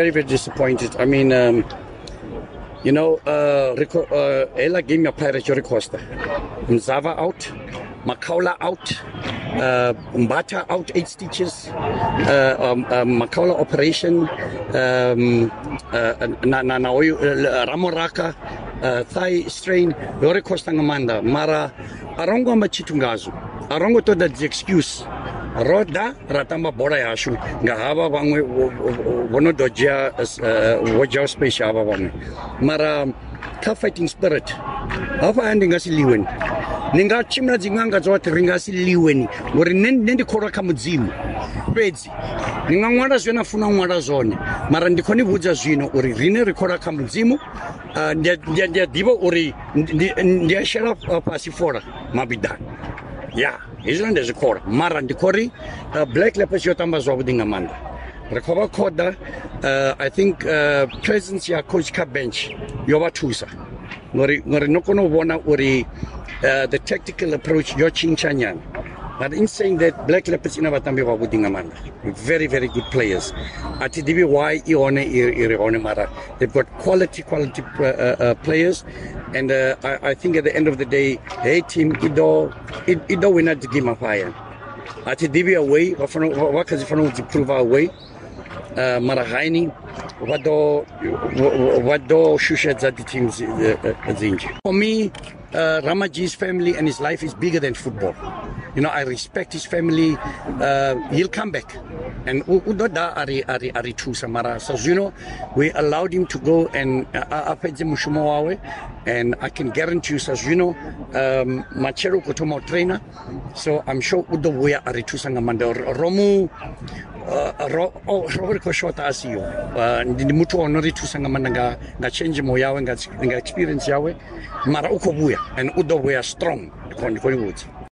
very very disappointed. I mean, um, you know, uh, uh, Ella gave me a pirate Yori Costa. Mzava out, Makaula out, uh, Mbata out eight stitches, uh, um, uh, Makaula operation, um, uh, na na na oyu, uh, Ramoraka, uh, thigh strain, Yori Costa Mara, arongo machitungazu, arongo to the excuse. Roda ra tamba bola yashu. Nga hava vamwe vono ḓo dzhia wo dzhia space hava vamwe. Mara kha fighting spirit. Hafha ndi nga si liweni. Ni nga tshimela dziṅanga dzoṱhe ri nga si liweni ngori nne ndi kholwa kha mudzimu. Fhedzi ni nga ṅwala zwine na funa u ṅwala zwone mara ndi khou ni vhudza zwino uri rine ri kholwa kha mudzimu ah, ndi a- ḓivha uri ndi a shela fhasi fola mabidani ya hezwiḽa ndi zwikhola mara ndi khou ri uh, black leopards yo tamba zwavhuḓi nga maanḓa ri khou vha khoḓa uh, i think uh, presence ya coach kha bench. Yo vha thusa ngori ngori no kona u uri uh, the tactical approach yo tshintsha nyana but in saying that black leopards vhatambi vhavhuḓi nga maanḓa very very good players. A thi ḓivhi why i hone i i re hone mara? They've got quality quality uh, uh, uh, players. And uh, I, I think at the end of the day hey team i ḓo i i ḓo wina dzi game afha hayani a thi ḓivhi away vha fanela- vha vha kha dzi fanela u dzi prove away. Uh, mara haini vha ḓo vha ḓo shushedza uh, uh, for me uh, Ramaji's family and his life is bigger than football you know I respect his family uh, he'll come back. And u u ḓo ḓa a ri- a ri a ri thusa mara we allowed him to go and uh, a a fhedze mushumo wawe and I can guarantee you sa you know, machero u khou trainer. So I'm sure u ḓo vhuya a ri romu. uh, ro o- ro ri khou shota a siho uh, ndi ndi muthu ono ri thusa nga nga nga tshenzhemo yawe nga experience yawe. Mara u khou and u ḓo vhuya strong ndi khou ndi khou ni vhudza